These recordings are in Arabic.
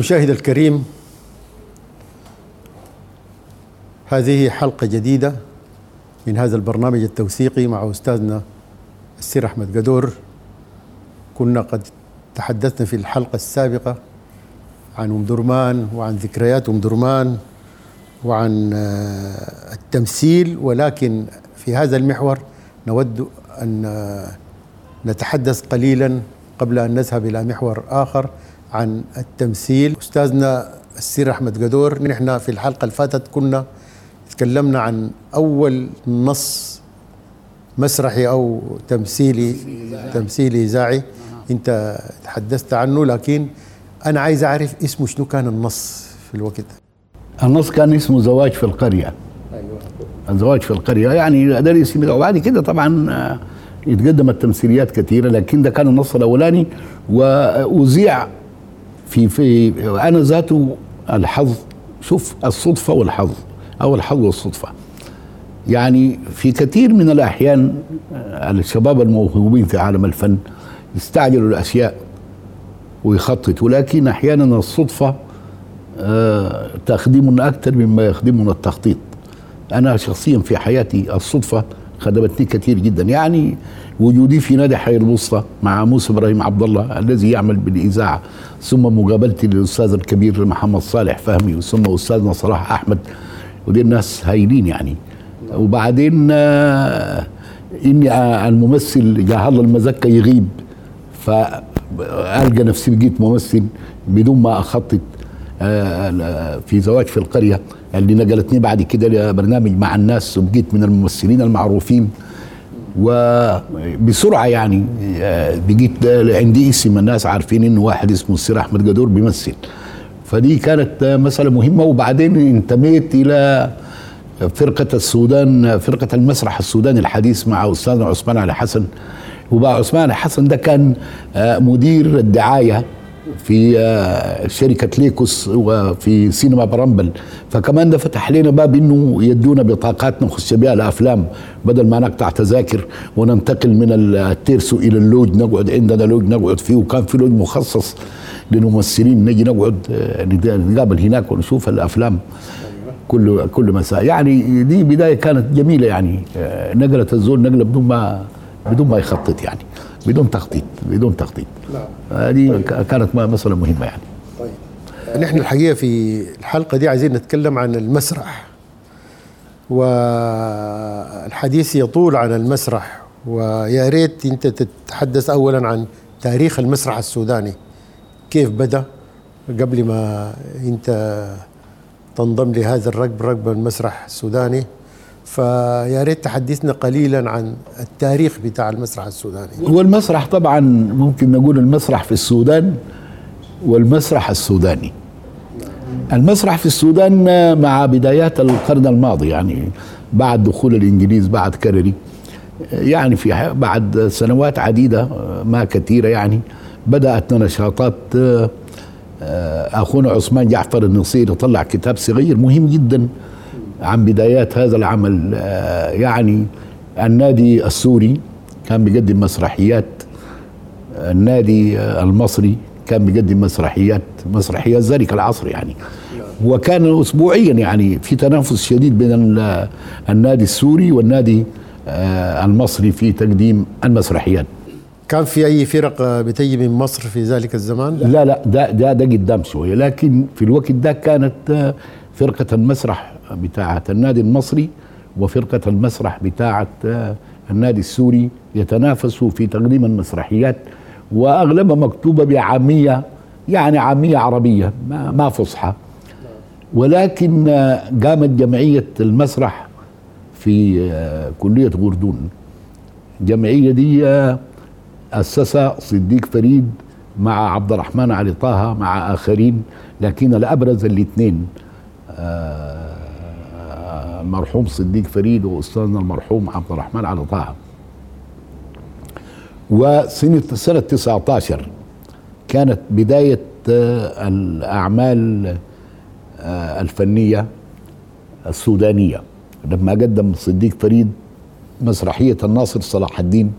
مشاهد الكريم هذه حلقة جديدة من هذا البرنامج التوثيقي مع أستاذنا السير أحمد قدور. كنا قد تحدثنا في الحلقة السابقة عن أم درمان وعن ذكريات أم درمان وعن آه، التمثيل ولكن في هذا المحور نود أن آه، نتحدث قليلا قبل أن نذهب إلى محور آخر. عن التمثيل. أستاذنا السير أحمد قدور نحن في الحلقة اللي فاتت كنا تكلمنا عن أول نص مسرحي أو تمثيلي تمثيلي إذاعي أنت تحدثت عنه لكن أنا عايز أعرف اسمه شنو كان النص في الوقت ده؟ النص كان اسمه زواج في القرية. الزواج في القرية يعني ده الاسم ده. وبعد كده طبعا آه، يتقدمت تمثيليات كثيرة لكن ده كان النص الأولاني. وأذيع في في أنا ذاته الحظ شوف الصدفة والحظ أو الحظ والصدفة. يعني في كثير من الأحيان آه، الشباب الموهوبين في عالم الفن يستعجلوا الأشياء ويخططوا لكن أحيانا الصدفة آه، تخدمنا أكثر مما يخدمنا التخطيط. أنا شخصيا في حياتي الصدفة خدمتني كثير جدا. يعني وجودي في نادي حي الوسطى مع موسى إبراهيم عبد الله الذي يعمل بالإذاعة ثم مقابلتي للأستاذ الكبير محمد صالح فهمي ثم أستاذنا صلاح أحمد. ودي الناس هايلين يعني. وبعدين آه، إني آه، الممثل جاه الله المزكه يغيب فألقى نفسي بقيت ممثل بدون ما أخطط آه، في زواج في القرية. اللي نقلتني بعد كده لبرنامج مع الناس وبقيت من الممثلين المعروفين. وبسرعه يعني آه، بقيت عندي اسم الناس عارفين إنه واحد اسمه السير أحمد قدور بيمثل. فدي كانت مسألة مهمة. وبعدين انتميت إلى فرقة السودان فرقة المسرح السوداني الحديث مع أستاذنا عثمان علي حسن. وبقى عثمان علي حسن ده كان آه، مدير الدعاية. في آه، شركة ليكوس وفي سينما برامبل. فكمان ده فتح لنا باب إنه يدونا بطاقات نخش بها الأفلام بدل ما نقطع تذاكر وننتقل من التيرسو إلى اللوج نقعد عندنا لوج نقعد فيه. وكان في لوج مخصص للممثلين نجي نقعد آه، نقابل هناك ونشوف الأفلام. كل كل مساء. يعني دي بداية كانت جميلة يعني آه، نقلت الزول نقلة بدون ما بدون ما يخطط يعني. بدون تخطيط بدون تخطيط. هذه ك- كانت مسألة مهمة يعني. نحن الحقيقة في الحلقة دي عايزين نتكلم عن المسرح. والحديث يطول عن المسرح ويا ريت انت تتحدث اولا عن تاريخ المسرح السوداني. كيف بدأ؟ قبل ما انت تنضم لهذا الركب ركب المسرح السوداني. فيا ريت تحدثنا قليلا عن التاريخ بتاع المسرح السوداني. هو المسرح طبعا ممكن نقول المسرح في السودان والمسرح السوداني. المسرح في السودان مع بدايات القرن الماضي يعني بعد دخول الإنجليز بعد كرري يعني في بعد سنوات عديدة ما كثيرة يعني بدأت نشاطات آه، أخونا عثمان جعفر النصيري طلع كتاب صغير مهم جدا عن بدايات هذا العمل. آه، يعني النادي السوري كان بيقدم مسرحيات. النادي المصري كان بيقدم مسرحيات مسرحيات ذلك العصر يعني. وكان اسبوعيا يعني في تنافس شديد بين ال- النادي السوري والنادي آه، المصري في تقديم المسرحيات. كان في أي فرق بتجي من مصر في ذلك الزمان؟ لا لا ده ده ده قدام شوية. لكن في الوقت ده كانت آه، فرقة المسرح بتاعة النادي المصري وفرقة المسرح بتاعة آه، النادي السوري يتنافسوا في تقديم المسرحيات وأغلبها مكتوبة بعامية يعني عامية عربية ما, فصحى. ولكن آه، قامت جمعية المسرح في آه، كلية غردون. الجمعيه دي أسسها صديق فريد مع عبد الرحمن علي طه مع آخرين لكن الأبرز الاثنين المرحوم صديق فريد وأستاذنا المرحوم عبد الرحمن علي طه. وسنة سنة 19 كانت بداية آه، الأعمال آه، الفنية السودانية. لما قدم صديق فريد مسرحية الناصر صلاح الدين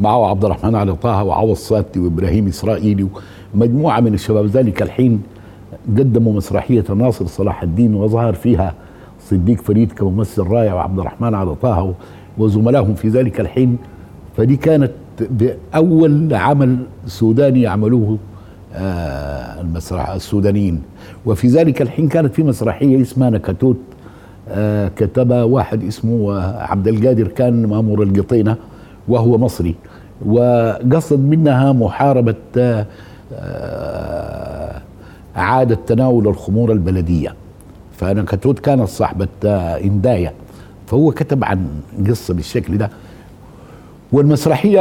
معه عبد الرحمن علي طه وعوض ساتي وإبراهيم إسرائيلي ومجموعة من الشباب. ذلك الحين قدموا مسرحية ناصر صلاح الدين وظهر فيها صديق فريد كممثل رائع وعبد الرحمن علي طه وزملائهم في ذلك الحين. فدي كانت اول عمل سوداني يعملوه آه المسرح السودانيين. وفي ذلك الحين كانت في مسرحية اسمها نكتوت آه كتبها واحد اسمه عبد القادر كان مأمور القطينة وهو مصري. وقصد منها محاربة آه اعاده تناول الخمور البلديه فنكتوت كانت صاحبه اندايا فهو كتب عن قصة بالشكل ده. والمسرحية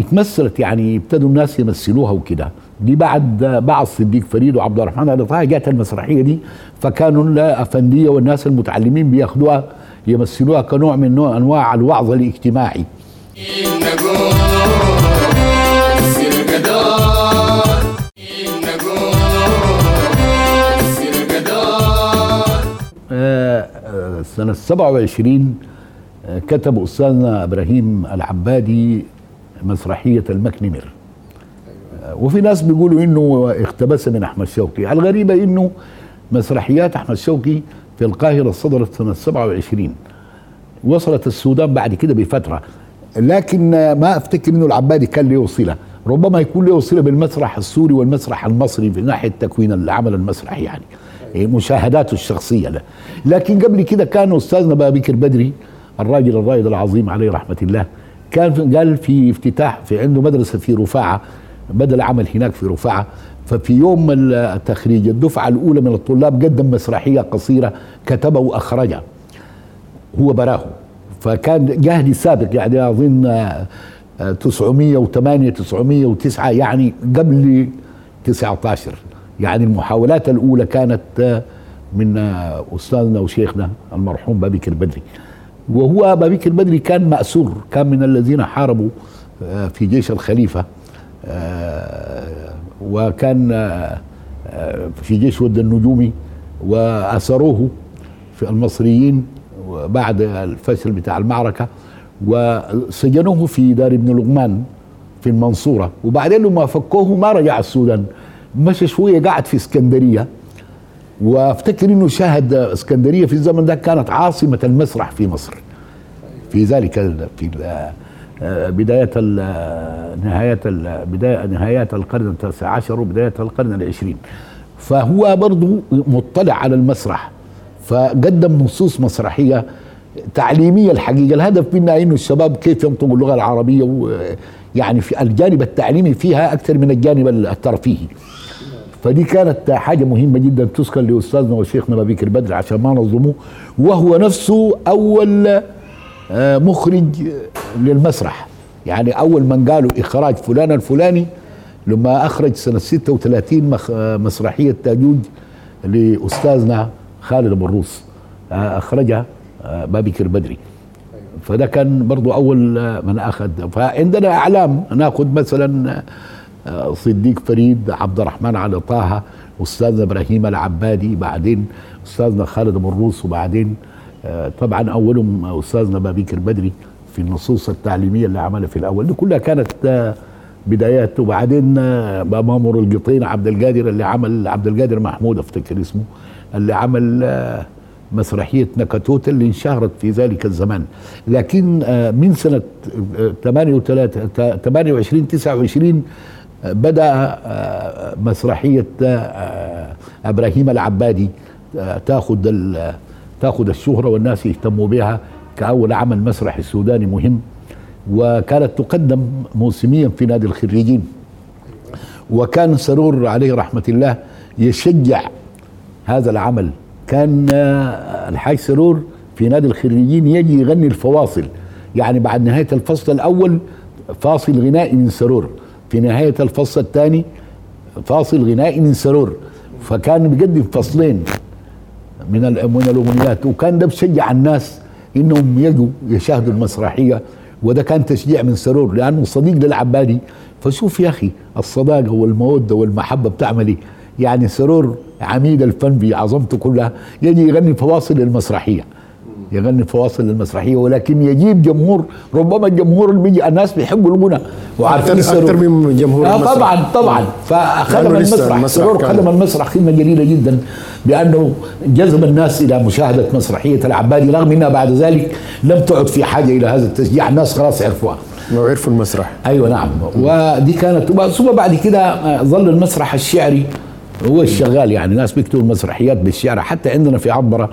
اتمثلت يعني ابتدوا الناس يمثلوها وكده. دي بعد بعض صديق فريد وعبد الرحمن علي طه المسرحية دي فكانوا الافنديه والناس المتعلمين بياخدوها يمثلوها كنوع من نوع أنواع الوعظ الاجتماعي. سنة 27 كتب أستاذنا إبراهيم العبادي مسرحية المكنمر وفي ناس بيقولوا إنه اقتبس من أحمد شوقي. الغريبة إنه مسرحيات أحمد شوقي في القاهرة صدرت سنة 27 وصلت السودان بعد كده بفترة. لكن ما أفتكر إنه العبادي كان له صلة. ربما يكون له صلة بالمسرح السوري والمسرح المصري في ناحية تكوين العمل المسرحي يعني. مشاهداته الشخصية له. لكن قبل كده كان أستاذنا بابكر بدري الراجل الرائد العظيم عليه رحمة الله كان قال في افتتاح في عنده مدرسة في رفاعة بدأ العمل هناك في رفاعة. ففي يوم التخريج الدفعة الأولى من الطلاب قدم مسرحية قصيرة كتبها واخرجها هو براه. فكان جهدي سابق يعني أظن 908 909 يعني قبل 19 يعني المحاولات الأولى كانت من أستاذنا وشيخنا المرحوم بابكر بدري. وهو بابكر بدري كان مأسور كان من الذين حاربوا في جيش الخليفة وكان في جيش ود النجومي وأسروه في المصريين بعد الفشل بتاع المعركة وسجنوه في دار ابن لقمان في المنصورة. وبعدين لما فكوه ما رجع السودان. مشى شوية قعد في اسكندرية وافتكر إنه شاهد اسكندرية في الزمن ده كانت عاصمة المسرح في مصر. في ذلك في بداية نهاية بداية نهايات القرن التاسع عشر وبداية القرن العشرين. فهو برضه مطلع على المسرح فقدم نصوص مسرحية تعليمية الحقيقة. الهدف منها إنه الشباب كيف ينطقوا اللغة العربية يعني في الجانب التعليمي فيها أكثر من الجانب الترفيهي. فدي كانت حاجة مهمة جدا تذكر لأستاذنا وشيخنا بابكر بدر عشان ما نظلموه وهو نفسه أول مخرج للمسرح. يعني أول من قالوا إخراج فلان الفلاني لما أخرج سنة 36 مسرحية تاجوج لأستاذنا خالد أبو الروس أخرجها بابكر بدري. فده كان برضو أول من أخذ. فعندنا إعلام ناخذ مثلا صديق فريد عبد الرحمن علي طه استاذنا إبراهيم العبادي بعدين أستاذنا خالد الروس وبعدين طبعا أولهم أستاذنا بابيكر بدري في النصوص التعليمية اللي عملها في الأول. دي كلها كانت بدايات. وبعدين مامور القطين عبد القادر اللي عمل عبد القادر محمود أفتكر اسمه اللي عمل مسرحية نكتوت اللي انشهرت في ذلك الزمان. لكن من سنة 28 29 بدا مسرحية إبراهيم العبادي تاخذ تاخذ الشهرة والناس يهتموا بها كأول عمل مسرحي سوداني مهم وكانت تقدم موسميا في نادي الخريجين. وكان سرور عليه رحمة الله يشجع هذا العمل. كان الحاج سرور في نادي الخريجين يجي يغني الفواصل. يعني بعد نهاية الفصل الأول فاصل غنائي من سرور. في نهاية الفصل الثاني فاصل غنائي من سرور. فكان بيقدم فصلين من من الأغنيات. وكان ده بشجع الناس إنهم يجوا يشاهدوا المسرحية. وده كان تشجيع من سرور لأنه صديق للعبادي. فشوف يا أخي الصداقة والمودة والمحبة بتعمل إيه. يعني سرور عميد الفن بعظمته كلها يجي يغني فواصل المسرحية. يغني فواصل المسرحيه ولكن يجيب جمهور ربما الجمهور اللي بيجي الناس بيحبوا الغنى وعارفين أكثر من جمهور آه المسرح. طبعا طبعا. فخدم المسرح, المسرح سرور خدم المسرح خدمه جليله جدا بانه جذب الناس إلى مشاهدة مسرحية العبادي رغم إنها بعد ذلك لم تعد في حاجة إلى هذا التشجيع. الناس خلاص عرفوها. وعرفوا المسرح. أيوه نعم. ودي كانت ثم بعد كده ظل المسرح الشعري هو الشغال يعني. ناس بيكتبوا مسرحيات بالشعر حتى عندنا في عبرة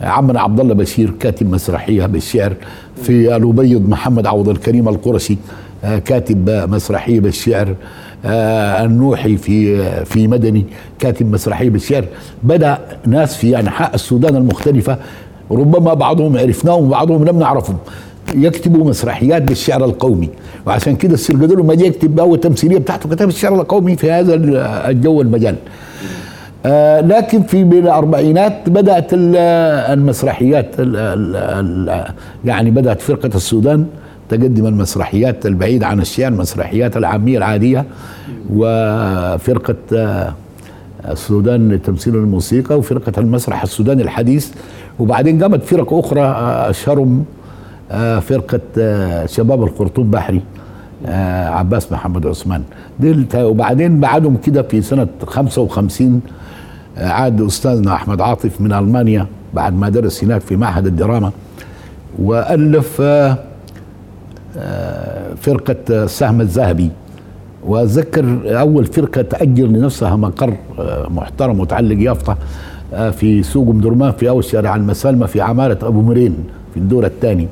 عمنا عبد الله بشير كاتب مسرحية بالشعر في الأبيض محمد عوض الكريم القرشي آه، كاتب مسرحية بالشعر آه، النوحي في في مدني كاتب مسرحية بالشعر. بدأ ناس في أنحاء السودان المختلفة ربما بعضهم عرفناهم وبعضهم لم نعرفهم يكتبوا مسرحيات بالشعر القومي. وعشان كده السرقدلو ما يكتب أول تمثيلية بتاعته كتب الشعر القومي في هذا الجو المجال. آه لكن في الأربعينات بدأت المسرحيات ال ال ال يعني بدأت فرقة السودان تقدم المسرحيات البعيدة عن الشعر المسرحيات العامية العادية وفرقة آه، السودان لتمثيل الموسيقى وفرقة المسرح السوداني الحديث. وبعدين قامت فرق أخرى آه، أشهرهم آه، فرقة شباب الخرطوم بحري عباس محمد عثمان. وبعدين بعدهم كده في سنة 55 عاد أستاذنا أحمد عاطف من ألمانيا بعد ما درس هناك في معهد الدراما وألف فرقة السهم الذهبي. وأتذكر أول فرقة تأجر لنفسها مقر آه، محترم وتعلق يافطة آه، في سوق ام درمان في أول شارع المسالمة في عمارة أبو مرين في الدور الثاني.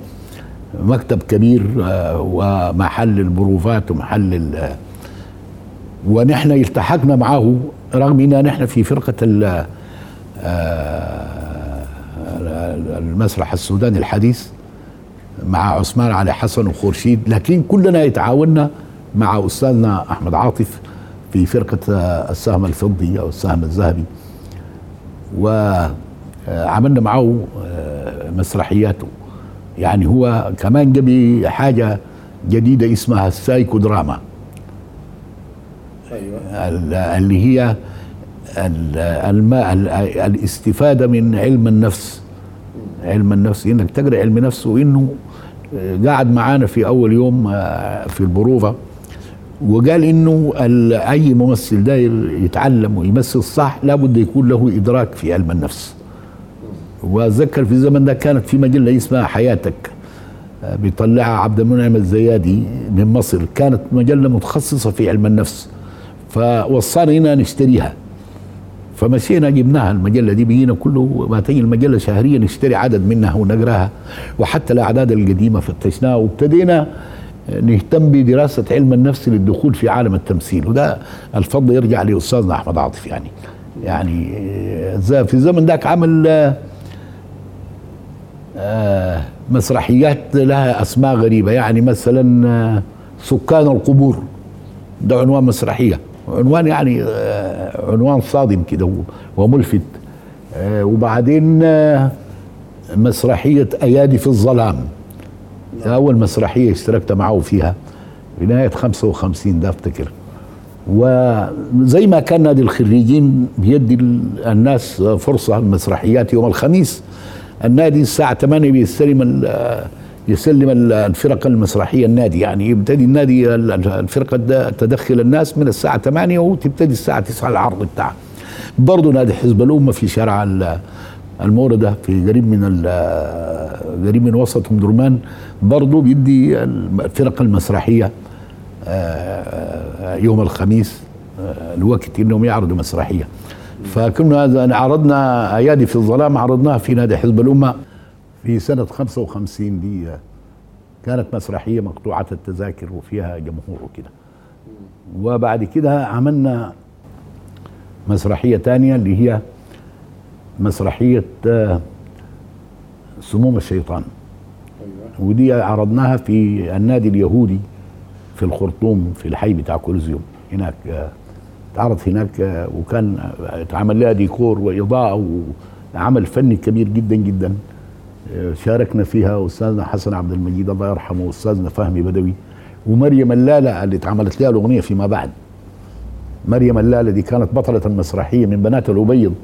مكتب كبير آه، ومحل البروفات ومحل ونحن التحقنا معه رغم إن نحن في فرقة المسرح السوداني الحديث مع عثمان علي حسن وخورشيد لكن كلنا يتعاوننا مع أستاذنا أحمد عاطف في فرقة السهم الفضي أو السهم الذهبي. وعملنا معه آه، مسرحياته. يعني هو كمان جاب حاجة جديدة اسمها السايكو دراما. أيوه. اللي هي الماء الاستفادة من علم النفس. علم النفس إنك تقرأ علم نفس وإنه قاعد معانا في أول يوم آه، في البروفة وقال إنه أي ممثل داير يتعلم ويمثل صح لابد يكون له إدراك في علم النفس. وأتذكر في الزمن ده كانت في مجلة اسمها حياتك آه، بيطلعها عبد المنعم الزيادي من مصر. كانت مجلة متخصصة في علم النفس. فوصانا هنا نشتريها. فمشينا جبناها المجلة دي بيجينا كله ما تجي المجلة شهريا نشتري عدد منها ونقراها. وحتى الأعداد القديمة فتشناها وابتدينا نهتم بدراسة علم النفس للدخول في عالم التمثيل. وده الفضل يرجع لأستاذنا أحمد عاطف يعني. يعني في الزمن ذاك عمل آه، مسرحيات لها أسماء غريبة. يعني مثلا آه، سكان القبور ده عنوان مسرحية. عنوان يعني آه، عنوان صادم كده وملفت. آه، وبعدين آه، مسرحية أيادي في الظلام. أول مسرحية اشتركت معه فيها في نهاية 55 ده أفتكر. وزي ما كان نادي الخريجين بيدي الناس فرصة المسرحيات يوم الخميس. النادي الساعة 8 بيستلم يسلم الفرق المسرحية النادي. يعني يبتدي النادي الفرقه تدخل الناس من الساعة 8 وتبتدي الساعة 9 العرض بتاعها. برضه نادي حزب الأمة في شارع الموردة في قريب من قريب من وسط أم درمان برضه بيدي الفرق المسرحية آه، يوم الخميس آه، الوقت إنهم يعرضوا مسرحية. فكنا عرضنا أيادي في الظلام عرضناها في نادي حزب الأمة. في سنة 55 دي كانت مسرحية مقطوعة التذاكر وفيها جمهور وكده. وبعد كده عملنا مسرحية تانية اللي هي مسرحية آه، سموم الشيطان. أيوة. ودي عرضناها في النادي اليهودي في الخرطوم في الحي بتاع كولوزيوم. هناك آه، اتعرض هناك آه، وكان اتعمل لها ديكور وإضاءة وعمل فني كبير جدا جدا. شاركنا فيها أستاذنا حسن عبد المجيد الله يرحمه واستاذنا فهمي بدوي ومريم اللالة اللي اتعملت لها الأغنية فيما بعد. مريم اللالة دي كانت بطلة المسرحية من بنات الأبيض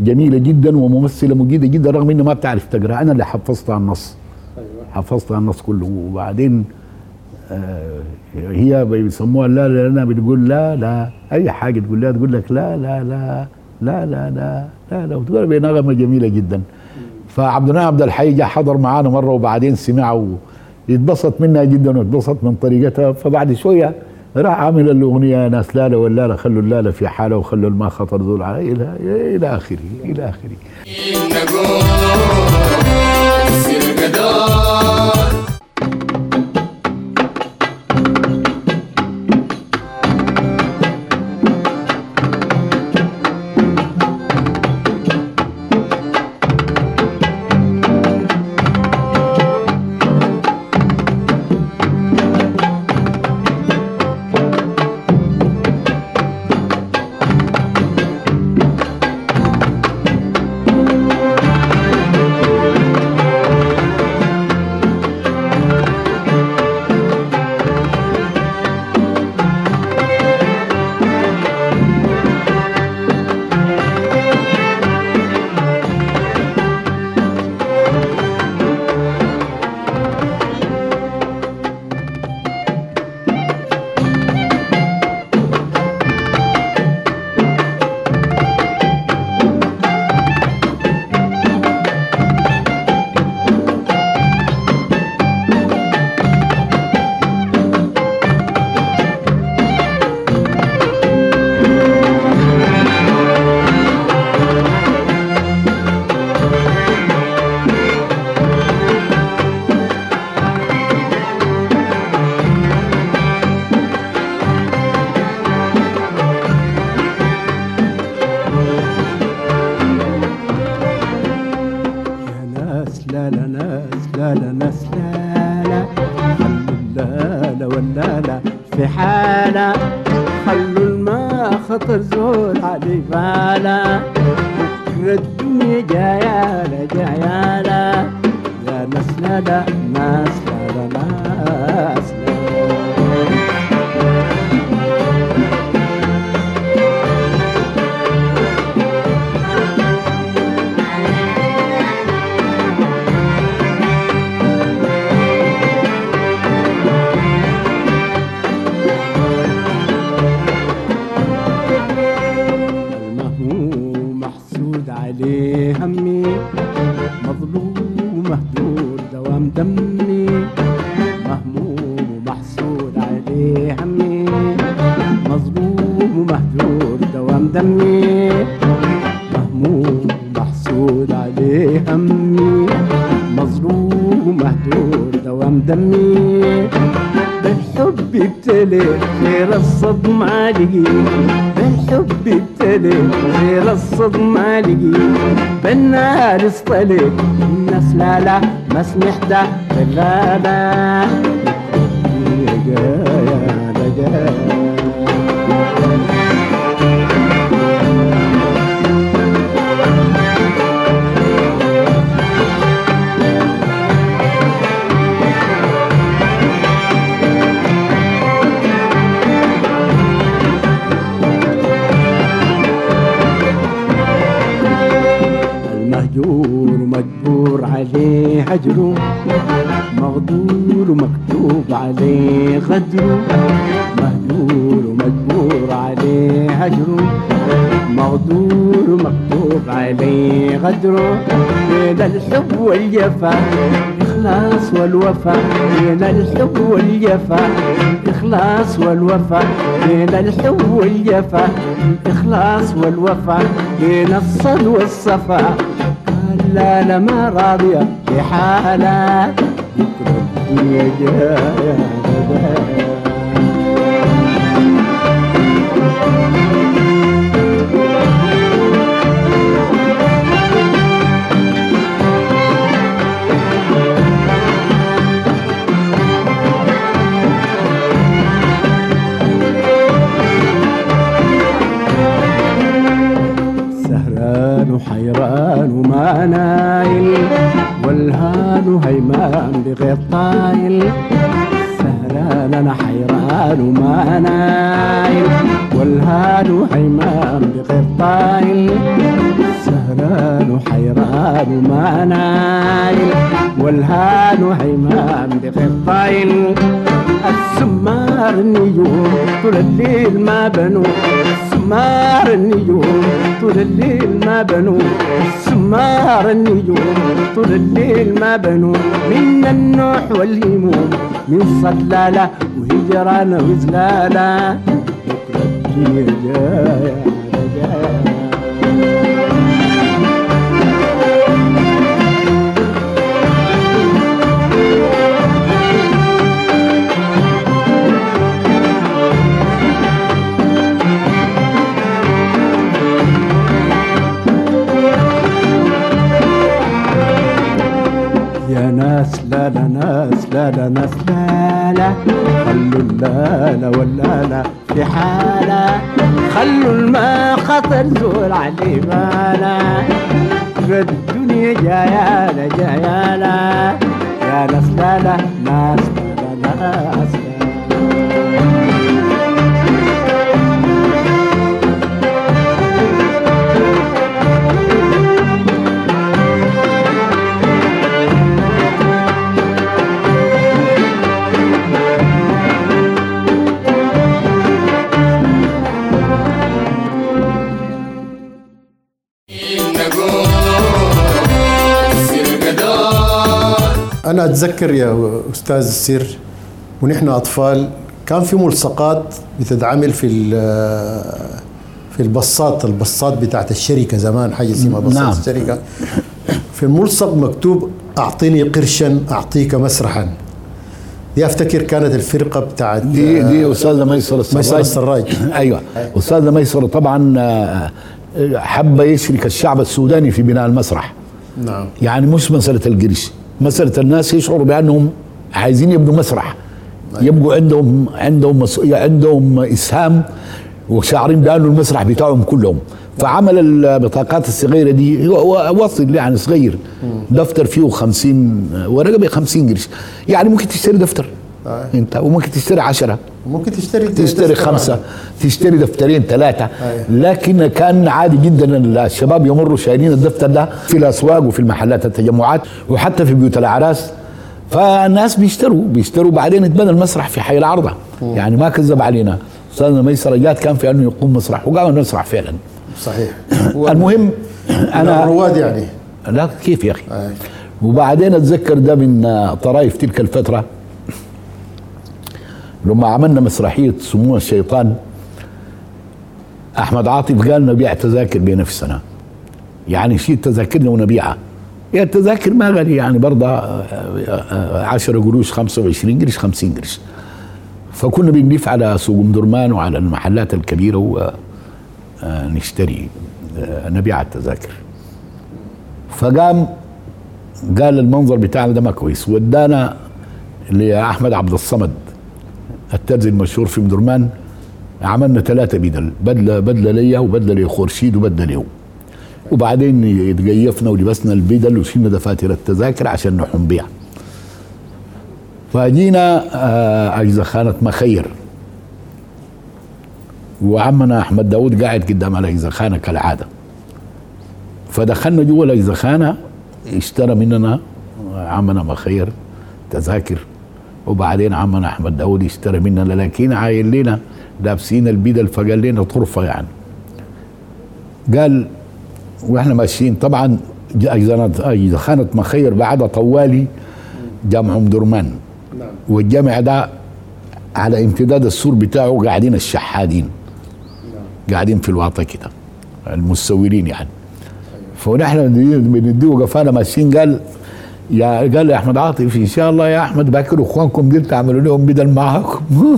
جميلة جدا وممثلة مجيدة جدا رغم انها ما بتعرف تقرأ أنا اللي حفظتها النص. حفظتها النص كله. وبعدين آه هي بيسموها لا لا أنا بتقول لا لا أي حاجة تقول لها تقول لك لا لا لا لا لا لا لا لا وتقول بنغمه جميلة جدا. فعبد الناصر عبد الحي جاء حضر معانا مرة وبعدين سمع ويتبسط منها جدا واتبسط من طريقتها. فبعد شوية راح عامل الأغنية ناس لاله واللاله خلوا اللاله في حالة وخلوا الماء خطر على إلى إلى آخره إلى آخره. حالة خلوا الماء خطر زول غير الصدمة لقي. بالحب ابتلي غير الصدمة لقي. بالنار اصطلي الناس لا لا ما سمحت لا لا عليه هجره مغدور ومكتوب عليه غدره مهجور ومجبور عليه هجره مغدور ومكتوب عليه غدره بين الحب والجفا الإخلاص والوفا. بين الحب والجفا الإخلاص والوفا. بين الحب والجفا الإخلاص والوفا. بين الصد والصفا. ولا لما راضية في حالة الدنيا جاية. السمار النجوم طول الليل ما بنوا من النوح والهموم. من صلالة وهجران وزلالة. بكرة الدنيا جاية. اللالا واللالا في حالة. خلوا الماء خطر زول علي بالا الدنيا جايالة جايالة يا ناس لا لا ناس. أنا أتذكر يا أستاذ السر ونحن أطفال كان في ملصقات بتتعمل في ال- في البصات البصات بتاعت الشركة زمان حاجة اسمها بصات نعم. الشركة. في الملصق مكتوب أعطيني قرشا أعطيك مسرحا. دي أفتكر كانت الفرقة بتاعت دي دي أستاذة ميسر السراج. ميسر السراج. أيوه. أستاذة ميسر طبعا آه، حب يشرك الشعب السوداني في بناء المسرح. نعم. يعني مش مسألة القرش. مسألة الناس يشعروا بأنهم عايزين يبنوا مسرح. يبقوا عندهم عندهم عندهم إسهام وشاعرين بأنه المسرح بتاعهم كلهم. فعمل البطاقات الصغيرة دي هو وصل يعني صغير. دفتر فيه 50 ورقة ب 50 قرش. يعني ممكن تشتري دفتر. آه. انت وممكن تشتري عشرة. ممكن تشتري تشتري خمسة. تشتري دفترين ثلاثة. أيوة. لكن كان عادي جدا الشباب يمروا شايلين الدفتر ده في الأسواق وفي المحلات التجمعات وحتى في بيوت الأعراس. فالناس بيشتروا بيشتروا بعدين اتبنى المسرح في حي العرضة. يعني ما كذب علينا. أستاذنا ميسر جات كان في أنه يقوم مسرح وقام المسرح فعلا. صحيح. المهم أنا أنا رواد يعني. لا كيف يا أخي؟ أي. وبعدين أتذكر ده من طرايف تلك الفترة. لما عملنا مسرحية سمو الشيطان أحمد عاطف قال نبيع تذاكر بنفسنا. يعني شيء تذاكرنا ونبيعها يا التذاكر ما غالي يعني برضه 10 قروش 25 قرش 50 قرش. فكنا بنلف على سوق أم درمان وعلى المحلات الكبيرة ونشتري نبيع التذاكر. فقام قال المنظر بتاعنا ده ما كويس. ودانا لأحمد عبد الصمد. الترزي المشهور في مدرمان عملنا ثلاثة بدل بدلة بدلة ليا وبدلة لخورشيد وبدلة له. وبعدين اتجيفنا ولبسنا البدل وشلنا دفاتر التذاكر عشان نحن بيها. فجينا آه، أجزة خانة مخير وعمنا أحمد داود قاعد قدام الأجزة خانة كالعادة. فدخلنا جوا الأجزة خانة اشترى مننا عمنا مخير تذاكر. وبعدين عمنا أحمد داود اشترى مننا لكن عاين لنا لابسين البدل فقال لنا طرفة يعني. قال وإحنا ماشيين. طبعا خانت مخير بعدها طوالي جامع ام درمان. نعم. والجامع ده على امتداد السور بتاعه قاعدين الشحادين. قاعدين في الواطة كده المسورين يعني. فنحن بنديه قفانا ماشيين. قال يا قال يا أحمد عاطف إن شاء الله يا أحمد باكر إخوانكم دول تعملوا لهم بدل معاكم.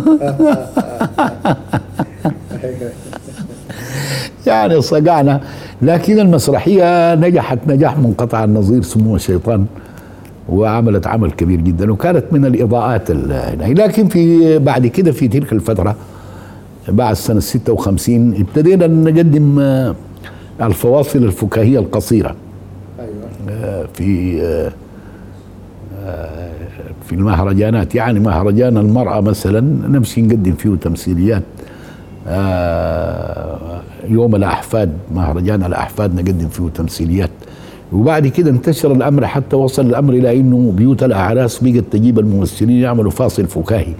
يعني صقعنا. لكن المسرحية نجحت نجاح منقطع النظير سمو الشيطان وعملت عمل كبير جدا وكانت من الإضاءات ال- لكن في بعد كده في تلك الفترة بعد سنه 56 ابتدينا نقدم آه، الفواصل الفكاهية القصيرة. أيوه. في آه، آه، في المهرجانات. يعني مهرجان المرأة مثلا نمشي نقدم فيه تمثيليات. آه، يوم الأحفاد مهرجان الأحفاد نقدم فيه تمثيليات. وبعد كده انتشر الأمر حتى وصل الأمر إلى إنه بيوت الأعراس بقت تجيب الممثلين يعملوا فاصل فكاهي.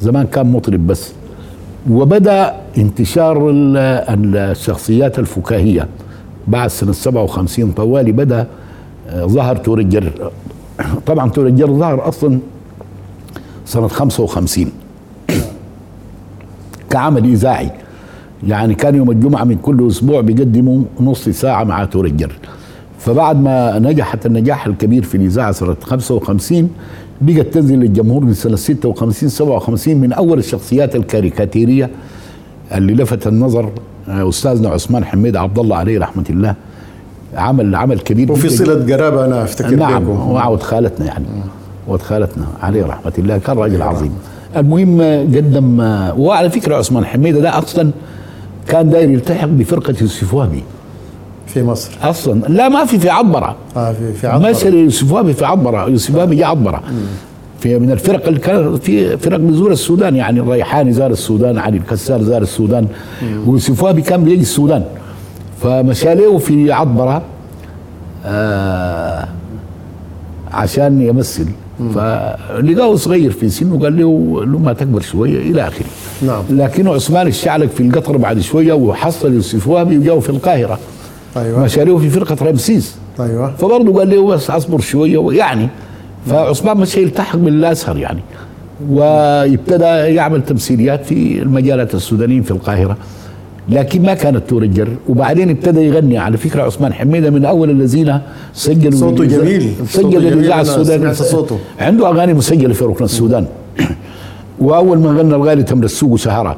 زمان كان مطرب بس. وبدأ انتشار ال- ال- الشخصيات الفكاهية. بعد سنة 57 طوالي بدأ آه، ظهر تور الجر طبعا تور الجر ظهر أصلا سنة 55 كعمل إذاعي. يعني كان يوم الجمعة من كل أسبوع بيقدموا نص ساعة مع تور الجر. فبعد ما نجحت النجاح الكبير في الإذاعة سنة 55 بقت تنزل للجمهور من سنة 56 57 من أول الشخصيات الكاريكاتيرية اللي لفت النظر آه، أستاذنا عثمان حميد عبد الله عليه رحمة الله. عمل عمل كبير وفي. صلة قرابه أنا أفتكر نعم ولد خالتنا يعني ولد خالتنا عليه رحمة الله كان راجل عظيم. المهم قدم وعلى فكرة عثمان حميدة ده أصلا كان داير يلتحق بفرقة يوسف وهبي في مصر. أصلا لا ما في في عبرة. آه في في عطر مثل يوسف وهبي في عبرة يوسف وهبي عبرة. في من الفرق اللي كانت في فرق بتزور السودان يعني الريحاني زار السودان علي الكسار زار السودان. ويوسف وهبي كان بيجي السودان. فمشى له في عبره آه عشان يمثل. فلقاه صغير في سنه قال له له ما تكبر شوية إلى آخره. نعم. لكنه عثمان الشعلك في القطر بعد شوية وحصل يوسف وهبي وجاوا في القاهرة. أيوه. له في فرقة رمسيس. أيوه. فبرضه قال له بس أصبر شوية يعني. فعثمان مشى يلتحق بالازهر يعني. وابتدى يعمل تمثيليات في المجالات السودانيين في القاهرة. لكن ما كانت تور الجر وبعدين ابتدى يغني على فكرة عثمان حميدة من أول الذين سجلوا صوته جميل. سجل. الاذاعه السودانية صوته. عنده أغاني مسجلة في ركن السودان وأول ما غنى الغالي تمر السوق وسهرة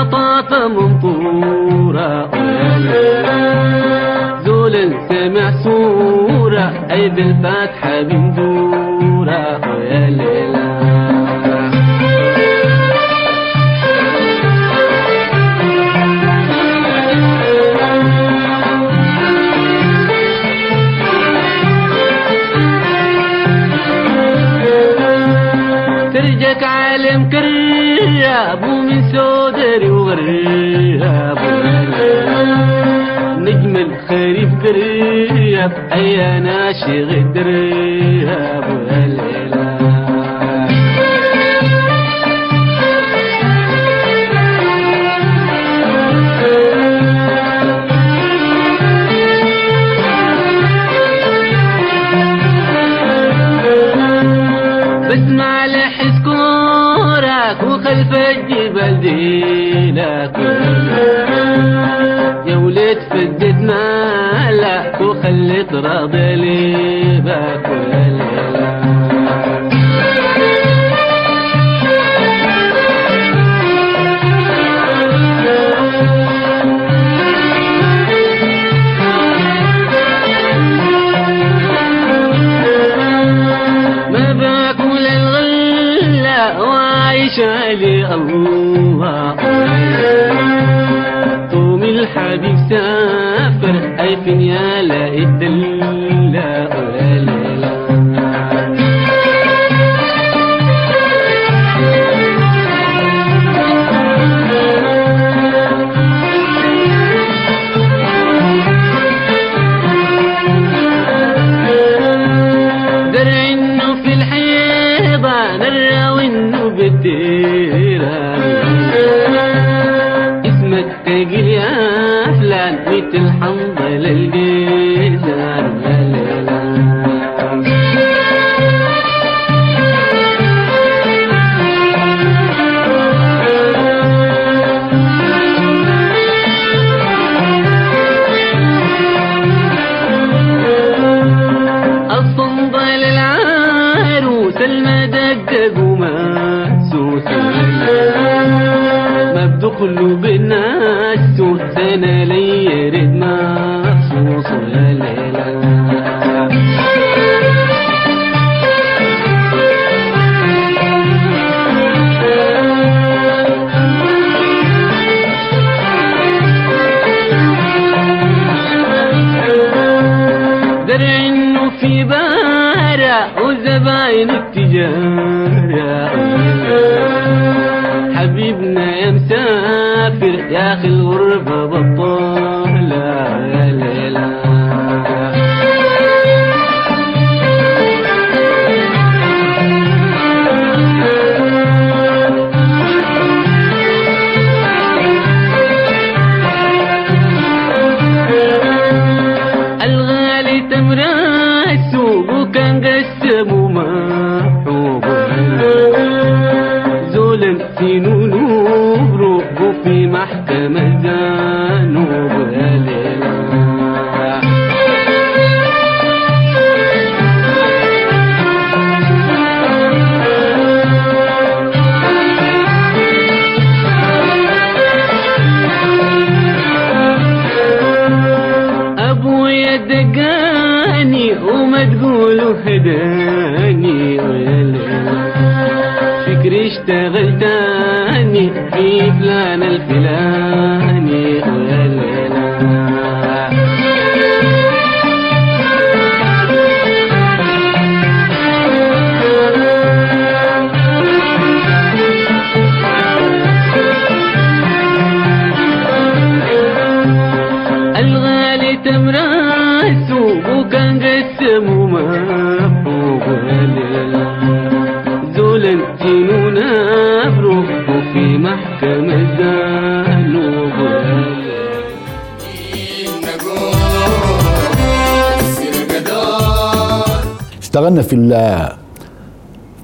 وطاطة منطورة زول سمع سورة أي بالفاتحة بندورة ويا ليلى اي ناشغ الدرياب يا ليلى بسمع لحس كورك وخلف الجبل ديلك يا ولد فدت وخليت راضي ليبك يا ليلى ما باكل وعايش علي الله. طوم الحبيب سافر أي فين يا كله بالناس سنة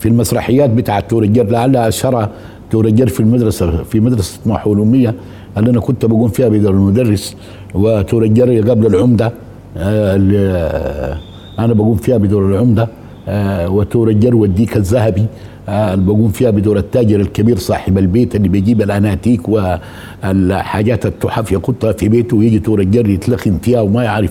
في المسرحيات بتاعت تور الجر لعلها أشهرها تور الجر في المدرسة في مدرسة طموح اللي أنا كنت بقوم فيها بدور المدرس وتور الجر قبل العمدة آه، آه، أنا بقوم فيها بدور العمدة. وتور الجر والديك الذهبي. آه، بقوم فيها بدور التاجر الكبير صاحب البيت اللي بيجيب الأناتيك والحاجات التحف يختها في بيته ويجي تور الجر يتلخم فيها وما يعرف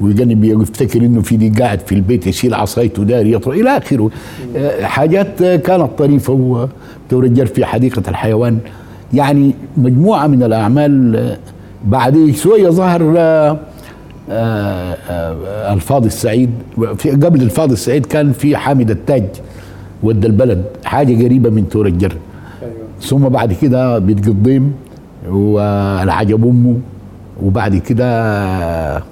ويجنب يفتكر إنه في دي قاعد في البيت يشيل عصايته داري يطرق إلى آخره. آه، حاجات آه، كانت طريفة وتور الجر في حديقة الحيوان. يعني مجموعة من الأعمال آه، بعد شوية ظهر آه، آه، آه، الفاضل السعيد. في قبل الفاضل السعيد كان في حامد التاج ود البلد حاجة قريبة من تور الجر. ثم بعد كده بيت قضيم والعجب امه وبعد كده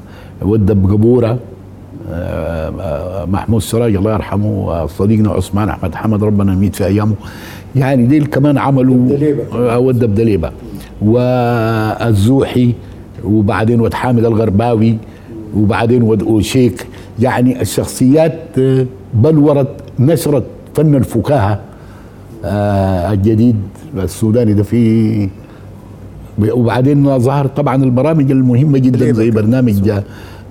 ود بقبورة آه، آه، محمود سراج الله يرحمه صديقنا عثمان أحمد حمد ربنا يميت في أيامه. يعني ديل كمان عملوا بدليبة. آه، ود بدليبة. والزوحي وبعدين ود حامد الغرباوي وبعدين ود أوشيك. يعني الشخصيات آه، بلورت نشرت فن الفكاهة آه، الجديد السوداني ده فيه وبعدين ظهر طبعا البرامج المهمة جدا زي برنامج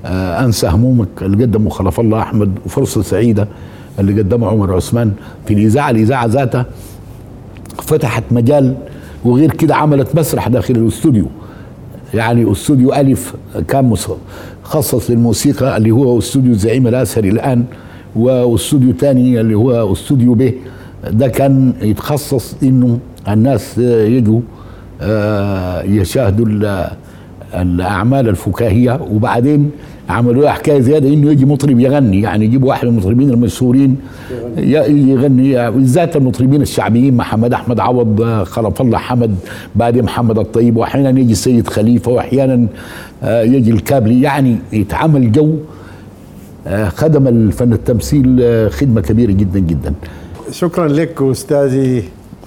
آه أنسى همومك اللي قدمه خلف الله أحمد وفرصة سعيدة اللي قدمه عمر عثمان. في الإذاعة الإذاعة ذاتها فتحت مجال وغير كده عملت مسرح داخل الاستوديو. يعني استوديو ألف كان مخصص للموسيقى اللي هو استوديو الزعيم الازهري الآن واستوديو ثاني اللي هو استوديو ب ده كان يتخصص إنه الناس يجوا آه، يشاهدوا ال- الأعمال الفكاهية. وبعدين عملوا لها حكاية زيادة إنه يجي مطرب يغني يعني يجيبوا واحد من المطربين المشهورين يغني بالذات المطربين الشعبيين محمد أحمد عوض آه، خلف الله حمد بعدين محمد الطيب وأحيانا يجي السيد خليفة وأحيانا آه، يجي الكابلي يعني يتعمل جو آه، خدم الفن التمثيل خدمة كبيرة جدا جدا شكرا لك أستاذي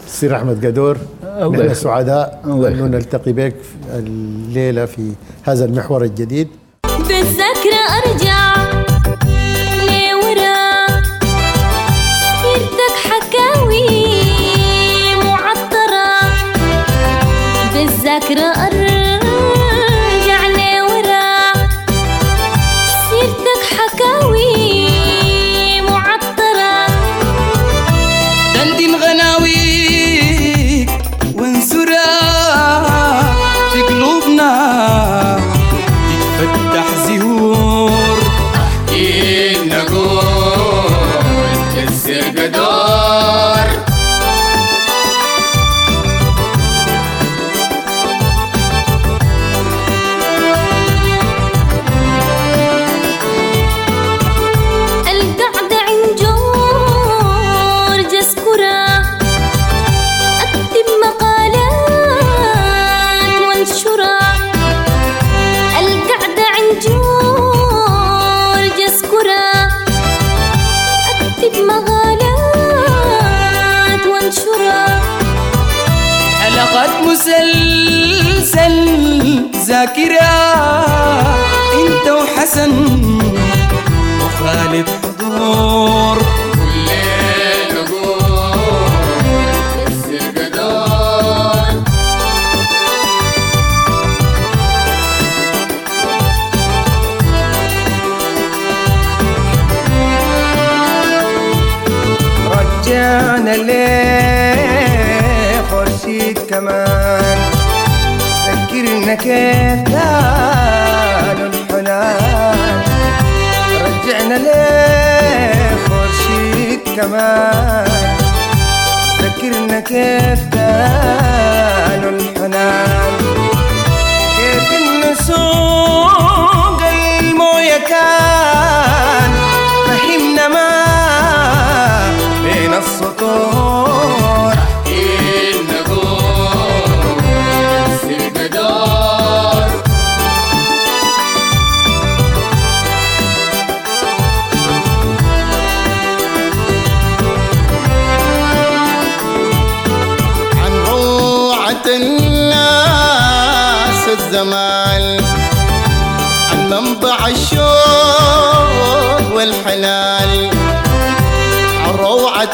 السير أحمد قدور نحن. سعداء يخليك. نلتقي بك الليلة في هذا المحور الجديد Giao رجعنا ليه خورشيد كمان. ذكرنا كيف كانوا الحنان. رجعنا ليه خورشيد كمان. ذكرنا كيف كانوا الحنان. كيف النسوق الموية كان بين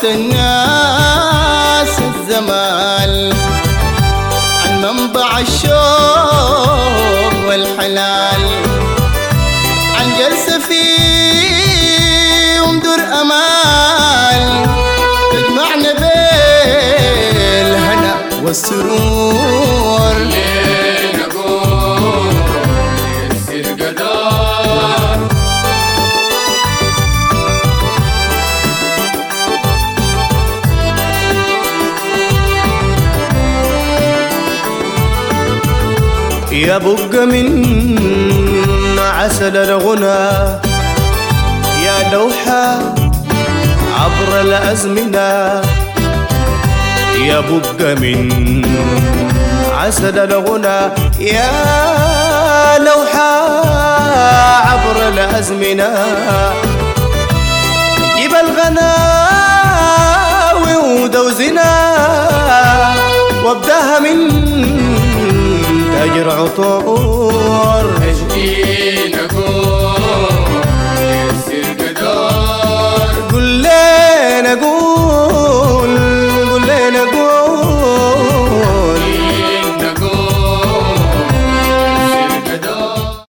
روعة الناس الزمان عن منبع الشوق والحلال. عن جلسة في ومدر أمال. تجمعنا بالهنا والسرور. يا بق من عسل الغنى يا لوحة عبر الأزمنة يا بق من عسل الغنى يا لوحة عبر الأزمنة جيب الغناوي ودوزنا وابداها من هجر عطور هجين أقول يسر قدار قول